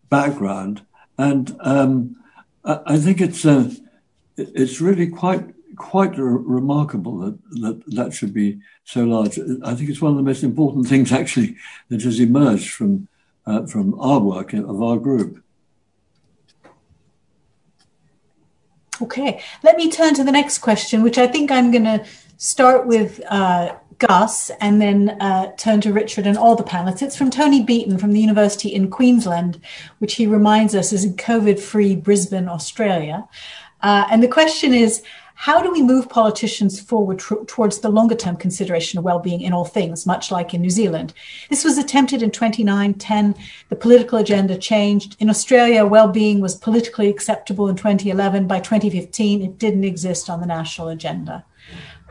background, and um, I, I, think it's uh, it's really quite quite remarkable that, that that should be so large. I think it's one of the most important things actually that has emerged from uh, from our work of our group. Okay, let me turn to the next question, which I think I'm going to start with uh, Gus and then uh, turn to Richard and all the panelists. It's from Tony Beaton from the University in Queensland, which he reminds us is in COVID free Brisbane, Australia. Uh, and the question is how do we move politicians forward tr- towards the longer term consideration of well-being in all things, much like in New Zealand? This was attempted in 2010. The political agenda changed. In Australia, well-being was politically acceptable in 2011. By 2015, it didn't exist on the national agenda.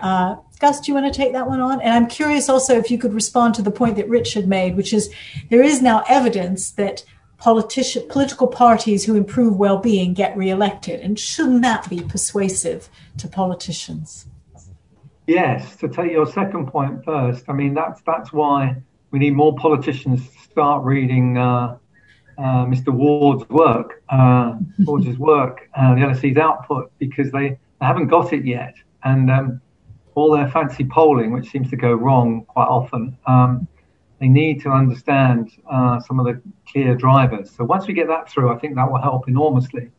Uh, Gus, do you want to take that one on? And I'm curious also if you could respond to the point that Richard made, which is there is now evidence that politician, political parties who improve well-being get re-elected, and shouldn't that be persuasive to politicians? Yes. To take your second point first, I mean that's that's why we need more politicians to start reading uh, uh, Mr. Ward's work, uh, Ward's work, uh, the LSE's output, because they, they haven't got it yet, and um, all their fancy polling, which seems to go wrong quite often, um, they need to understand uh, some of the clear drivers. So once we get that through, I think that will help enormously.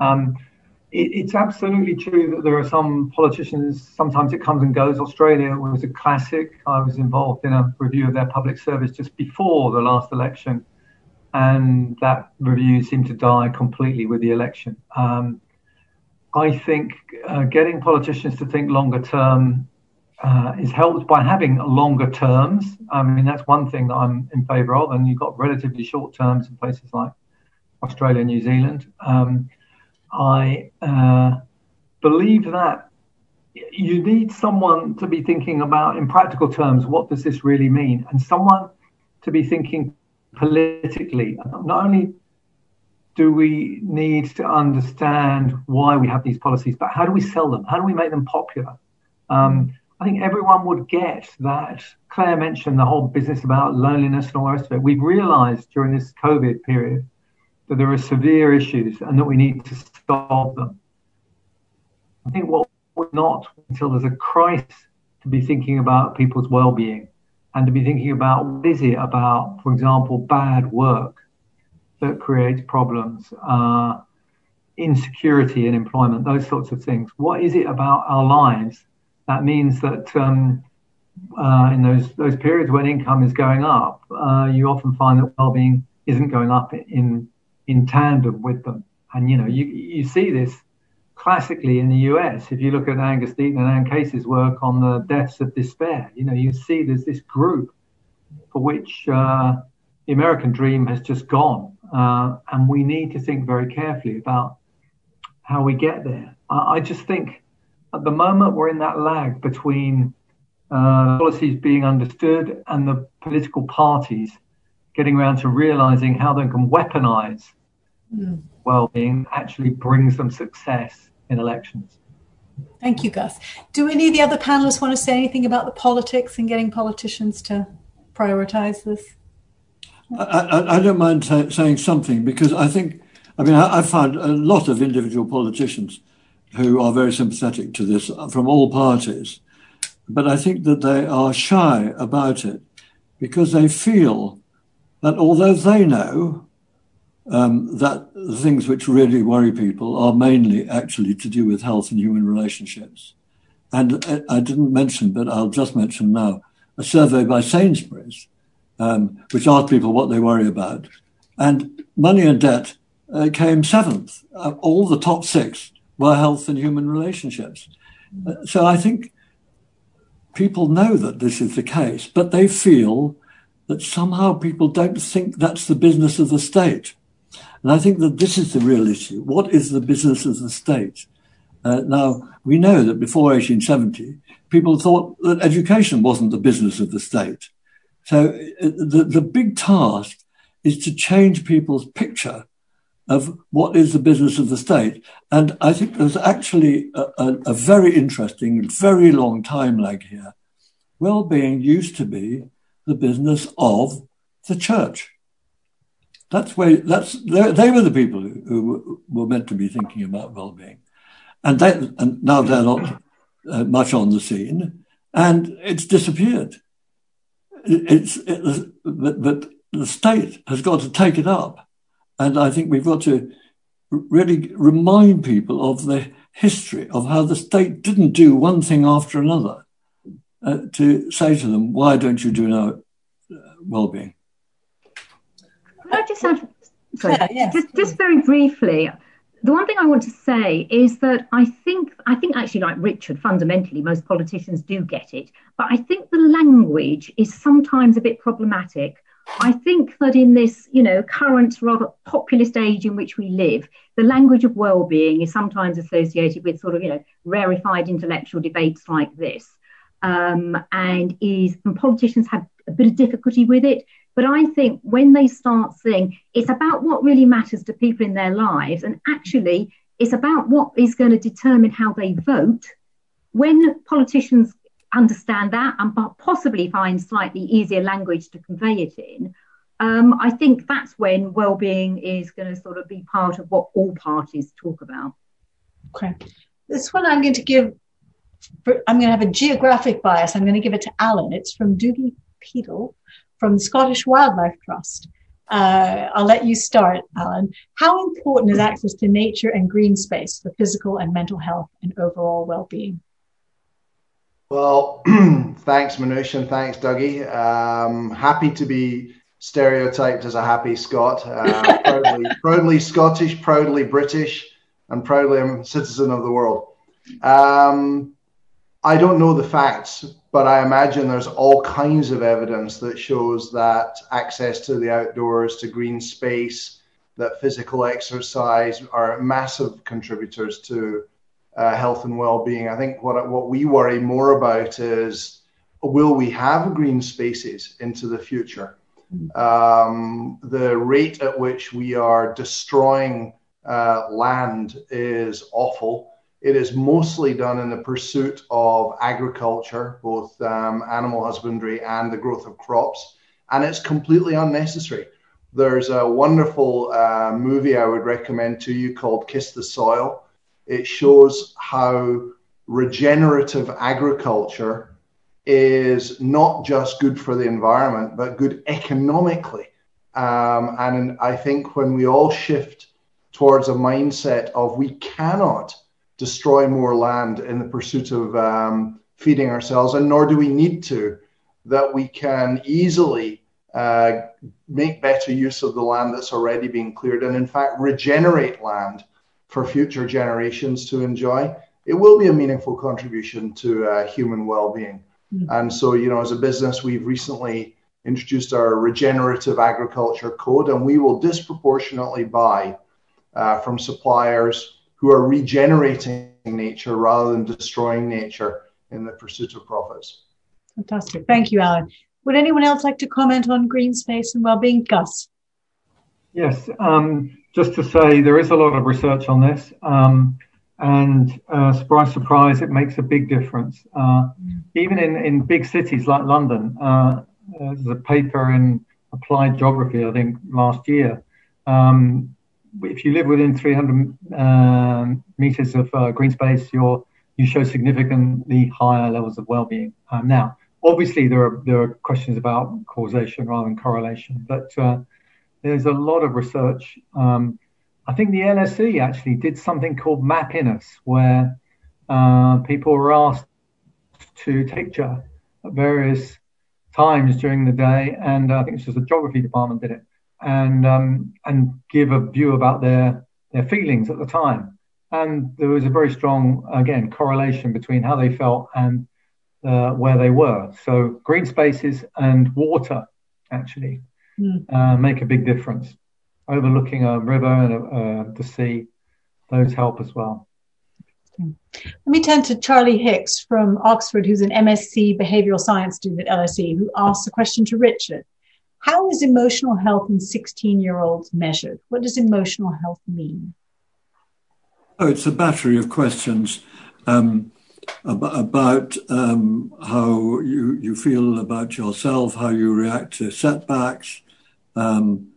Um, it, it's absolutely true that there are some politicians, sometimes it comes and goes. Australia was a classic. I was involved in a review of their public service just before the last election, and that review seemed to die completely with the election. Um, I think uh, getting politicians to think longer term uh, is helped by having longer terms. I mean, that's one thing that I'm in favour of. And you've got relatively short terms in places like Australia New Zealand. Um, I uh, believe that you need someone to be thinking about, in practical terms, what does this really mean? And someone to be thinking politically, not only do we need to understand why we have these policies, but how do we sell them? How do we make them popular? Um, I think everyone would get that. Claire mentioned the whole business about loneliness and all the rest of it. We've realized during this COVID period that there are severe issues and that we need to solve them. I think what we're not until there's a crisis to be thinking about people's well-being and to be thinking about what is it about, for example, bad work that creates problems, uh, insecurity in employment, those sorts of things. What is it about our lives that means that um, uh, in those those periods when income is going up, uh, you often find that well-being isn't going up in in tandem with them. And you know, you you see this classically in the US. If you look at Angus Deaton and Anne Case's work on the deaths of despair, you know, you see there's this group for which uh, the American dream has just gone. Uh, and we need to think very carefully about how we get there. I, I, just think at the moment we're in that lag between uh, policies being understood and the political parties getting around to realizing how they can weaponize mm. well-being actually brings them success in elections. Thank you, Gus. Do any of the other panelists want to say anything about the politics and getting politicians to prioritize this? I, I, I don't mind t- saying something because I think, I mean, I, I found a lot of individual politicians who are very sympathetic to this from all parties, but I think that they are shy about it because they feel that although they know um, that the things which really worry people are mainly actually to do with health and human relationships. And I didn't mention, but I'll just mention now, a survey by Sainsbury's, um, which asked people what they worry about. And money and debt uh, came seventh. Uh, all the top six were health and human relationships. So I think people know that this is the case, but they feel that somehow people don't think that's the business of the state. And I think that this is the real issue. What is the business of the state? Uh, now, we know that before 1870, people thought that education wasn't the business of the state. So uh, the, the big task is to change people's picture of what is the business of the state. And I think there's actually a, a, a very interesting, very long time lag here. Well-being used to be the business of the church. That's where that's they were the people who, who, were meant to be thinking about well-being, and they, and now they're not uh, much on the scene, and it's disappeared. It's it, but, but the state has got to take it up, and I think we've got to really remind people of the history of how the state didn't do one thing after another uh, to say to them, why don't you do now uh, well-being? I just add, sorry, yeah, yes. just, just very briefly, the one thing I want to say is that I think I think actually like Richard, fundamentally most politicians do get it, but I think the language is sometimes a bit problematic. I think that in this, you know, current rather populist age in which we live, the language of well-being is sometimes associated with sort of, you know, rarefied intellectual debates like this, um, and is and politicians have a bit of difficulty with it. But I think when they start saying it's about what really matters to people in their lives, and actually it's about what is going to determine how they vote, when politicians understand that and possibly find slightly easier language to convey it in, um, I think that's when well-being is going to sort of be part of what all parties talk about. Okay, this one I'm going to give. I'm going to have a geographic bias. I'm going to give it to Alan. It's from Doogie Peedle from the Scottish Wildlife Trust. Uh, I'll let you start, Alan. How important is access to nature and green space for physical and mental health and overall well-being? Well, thanks, Minouche, and thanks, Dougie. Um, happy to be stereotyped as a happy Scot. Uh, proudly, proudly Scottish, proudly British, and proudly a citizen of the world. Um, I don't know the facts, but I imagine there's all kinds of evidence that shows that access to the outdoors, to green space, that physical exercise are massive contributors to uh, health and well-being. I think what what we worry more about is will we have green spaces into the future? Um, the rate at which we are destroying uh, land is awful it is mostly done in the pursuit of agriculture, both um, animal husbandry and the growth of crops, and it's completely unnecessary. There's a wonderful uh, movie I would recommend to you called Kiss the Soil. It shows how regenerative agriculture is not just good for the environment, but good economically. Um, and I think when we all shift towards a mindset of we cannot destroy more land in the pursuit of um, feeding ourselves, and nor do we need to, that we can easily uh, make better use of the land that's already being cleared and, in fact, regenerate land for future generations to enjoy. It will be a meaningful contribution to uh, human well being. Mm-hmm. And so, you know, as a business, we've recently introduced our regenerative agriculture code, and we will disproportionately buy uh, from suppliers who are regenerating nature rather than destroying nature in the pursuit of profits. Fantastic. Thank you, Alan. Would anyone else like to comment on green space and well-being? Gus? Yes, um, just to say there is a lot of research on this. Um, and uh, surprise, surprise, it makes a big difference. Uh, even in, in big cities like London, uh, there's a paper in applied geography, I think, last year. Um, if you live within 300 uh, meters of uh, green space, you're you show significantly higher levels of well-being. Um, now, obviously, there are there are questions about causation rather than correlation, but uh, there's a lot of research. Um, I think the LSE actually did something called Mappiness, where uh, people were asked to take picture at various times during the day, and I think it was the geography department did it, and um, and give a view about their their feelings at the time. And there was a very strong, again, correlation between how they felt and uh, where they were. So green spaces and water actually mm. uh, make a big difference. Overlooking a river and a, uh, the sea, those help as well. Let me turn to Charlie Hicks from Oxford, who's an MSc behavioral science student at LSE, who asks a question to Richard. How is emotional health in 16 year olds measured? What does emotional health mean? Oh, it's a battery of questions um, about, about um, how you, you feel about yourself, how you react to setbacks. Um,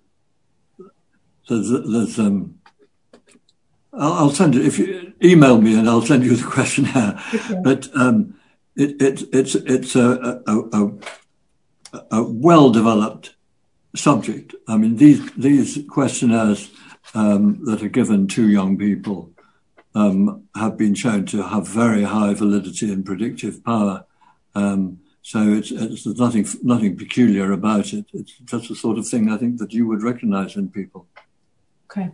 there's, there's um, I'll, I'll, send it if you email me and I'll send you the questionnaire. Okay. But um, it, it, it's it's a, a, a, a well developed subject. I mean, these these questionnaires um, that are given to young people um, have been shown to have very high validity and predictive power. Um, so it's, it's, there's nothing nothing peculiar about it. It's just the sort of thing I think that you would recognise in people. Okay.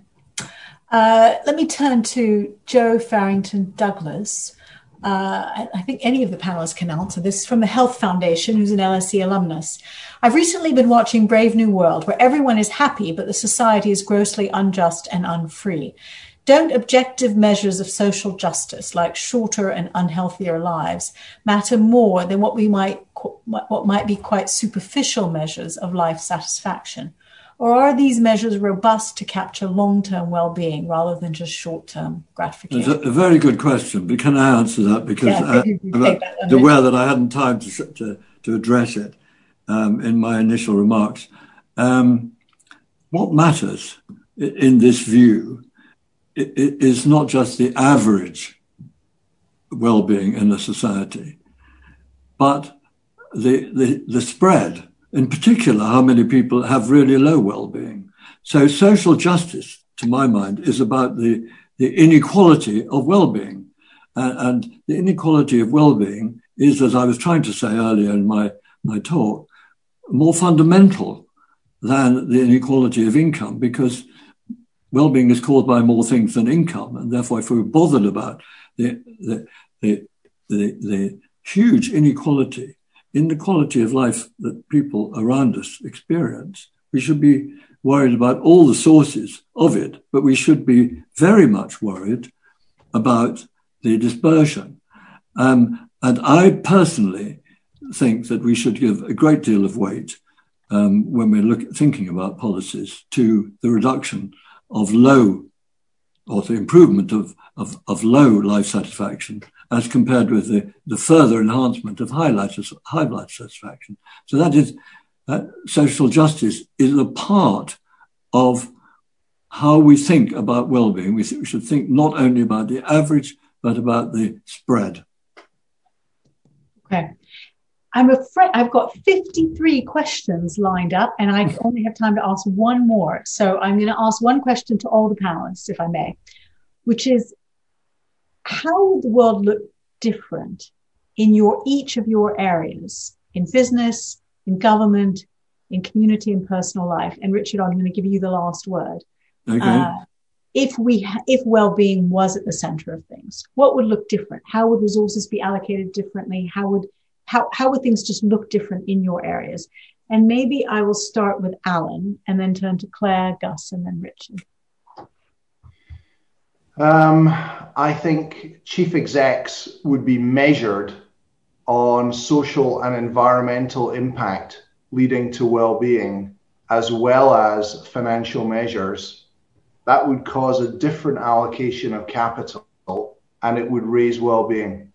Uh, let me turn to Joe Farrington Douglas. Uh, I, think any of the panelists can answer this from the Health Foundation, who's an LSE alumnus. I've recently been watching Brave New World, where everyone is happy, but the society is grossly unjust and unfree. Don't objective measures of social justice, like shorter and unhealthier lives, matter more than what we might what might be quite superficial measures of life satisfaction? Or are these measures robust to capture long-term well-being rather than just short-term gratification? It's a, very good question. But can I answer that? Because yeah, uh, I'm aware that I hadn't time to, to, to address it um, in my initial remarks. Um, what matters in this view is not just the average well-being in a society, but the, the, the spread, in particular, how many people have really low well-being. So social justice, to my mind, is about the, the inequality of well-being. And the inequality of well-being is, as I was trying to say earlier in my, my talk, more fundamental than the inequality of income because well-being is caused by more things than income, and therefore, if we're bothered about the the the, the, the huge inequality in the quality of life that people around us experience, we should be worried about all the sources of it, but we should be very much worried about the dispersion. Um, and I personally think that we should give a great deal of weight um, when we're look, thinking about policies to the reduction of low or the improvement of, of, of low life satisfaction as compared with the, the further enhancement of high life, high life satisfaction. So that is, uh, social justice is a part of how we think about well-being. We, we should think not only about the average, but about the spread. Okay. I'm afraid I've got 53 questions lined up and I only have time to ask one more. So I'm going to ask one question to all the panelists, if I may, which is how would the world look different in your each of your areas in business, in government, in community and personal life? And Richard, I'm going to give you the last word. Okay. Uh, if we if well-being was at the center of things, what would look different? How would resources be allocated differently? How would how, how would things just look different in your areas? And maybe I will start with Alan and then turn to Claire, Gus, and then Richard. Um, I think chief execs would be measured on social and environmental impact leading to well-being as well as financial measures that would cause a different allocation of capital and it would raise well-being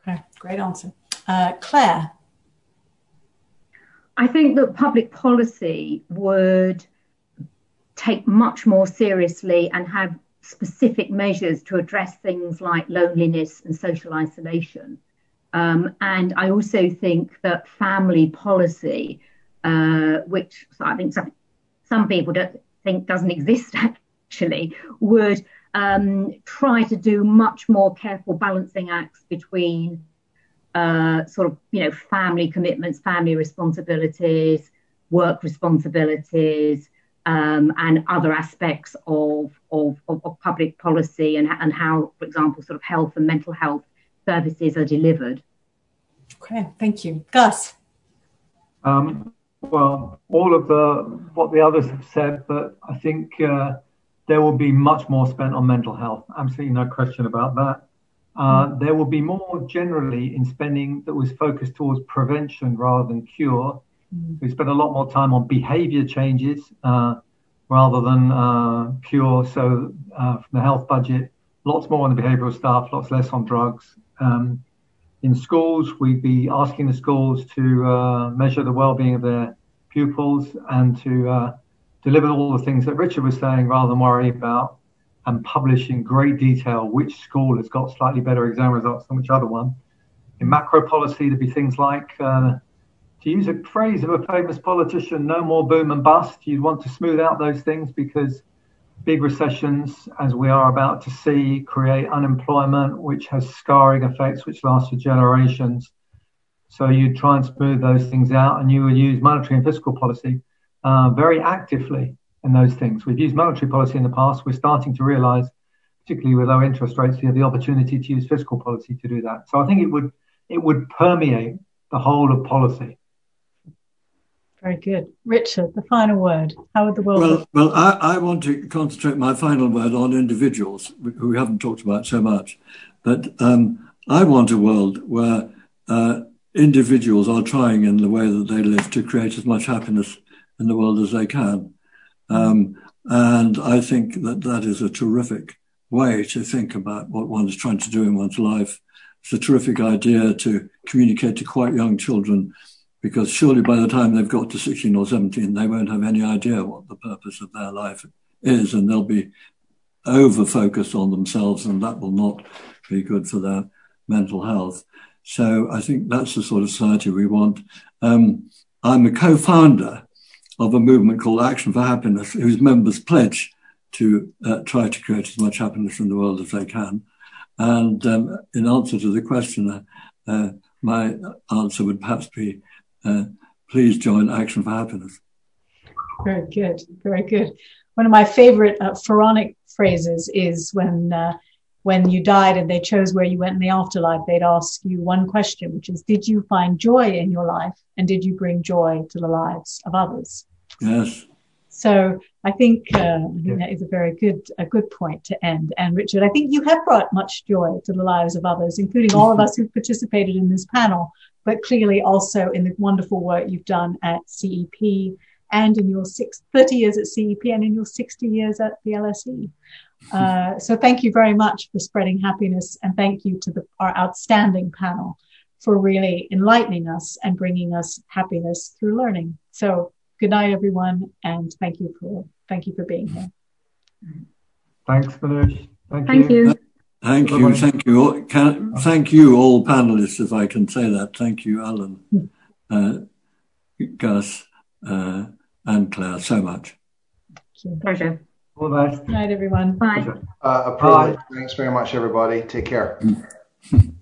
okay great answer uh, Claire. I think that public policy would take much more seriously and have specific measures to address things like loneliness and social isolation. Um, and I also think that family policy, uh, which I think some, some people don't think doesn't exist actually, would um, try to do much more careful balancing acts between uh, sort of, you know, family commitments, family responsibilities, work responsibilities, um, and other aspects of, of, of, of, public policy and, and how, for example, sort of health and mental health services are delivered. Okay, thank you. Gus? Um, well, all of the what the others have said, but I think uh, there will be much more spent on mental health. Absolutely no question about that. Uh, there will be more generally in spending that was focused towards prevention rather than cure. Mm. We spent a lot more time on behavior changes uh, rather than uh, cure. So, uh, from the health budget, lots more on the behavioral stuff, lots less on drugs. Um, in schools, we'd be asking the schools to uh, measure the well-being of their pupils and to uh, deliver all the things that Richard was saying, rather than worry about and publish in great detail which school has got slightly better exam results than which other one. In macro policy, there'd be things like, uh, to use a phrase of a famous politician, no more boom and bust. You'd want to smooth out those things because big recessions, as we are about to see, create unemployment, which has scarring effects which last for generations. So you'd try and smooth those things out, and you would use monetary and fiscal policy uh, very actively in those things. We've used monetary policy in the past. We're starting to realise, particularly with low interest rates, we have the opportunity to use fiscal policy to do that. So I think it would it would permeate the whole of policy. Very good. Richard, the final word. How would the world Well, well I, I, want to concentrate my final word on individuals who we haven't talked about so much. But um, I want a world where uh, individuals are trying in the way that they live to create as much happiness in the world as they can. Um, and I think that that is a terrific way to think about what one is trying to do in one's life. It's a terrific idea to communicate to quite young children because surely by the time they've got to 16 or 17, they won't have any idea what the purpose of their life is, and they'll be over focused on themselves, and that will not be good for their mental health. So I think that's the sort of society we want. Um, I'm a co founder of a movement called Action for Happiness, whose members pledge to uh, try to create as much happiness in the world as they can. And um, in answer to the question, uh, my answer would perhaps be uh, please join Action for Happiness. Very good, very good. One of my favorite uh, pharaonic phrases is when uh, when you died and they chose where you went in the afterlife, they'd ask you one question, which is, did you find joy in your life, and did you bring joy to the lives of others? Yes. So I think, uh, I think that is a very good a good point to end. And Richard, I think you have brought much joy to the lives of others, including all of us who've participated in this panel, but clearly also in the wonderful work you've done at CEP and in your six, 30 years at CEP and in your 60 years at the LSE. Uh, so thank you very much for spreading happiness and thank you to the, our outstanding panel for really enlightening us and bringing us happiness through learning. So good night, everyone, and thank you for thank you for being here. Thanks, Minouche. Thank, thank you. you. Thank you, thank you, can, thank you, all panelists, if I can say that. Thank you, Alan, uh, Gus, uh, and Claire, so much. Pleasure. All the best. Good night, everyone. Bye. Uh, a privilege. Thanks very much, everybody. Take care.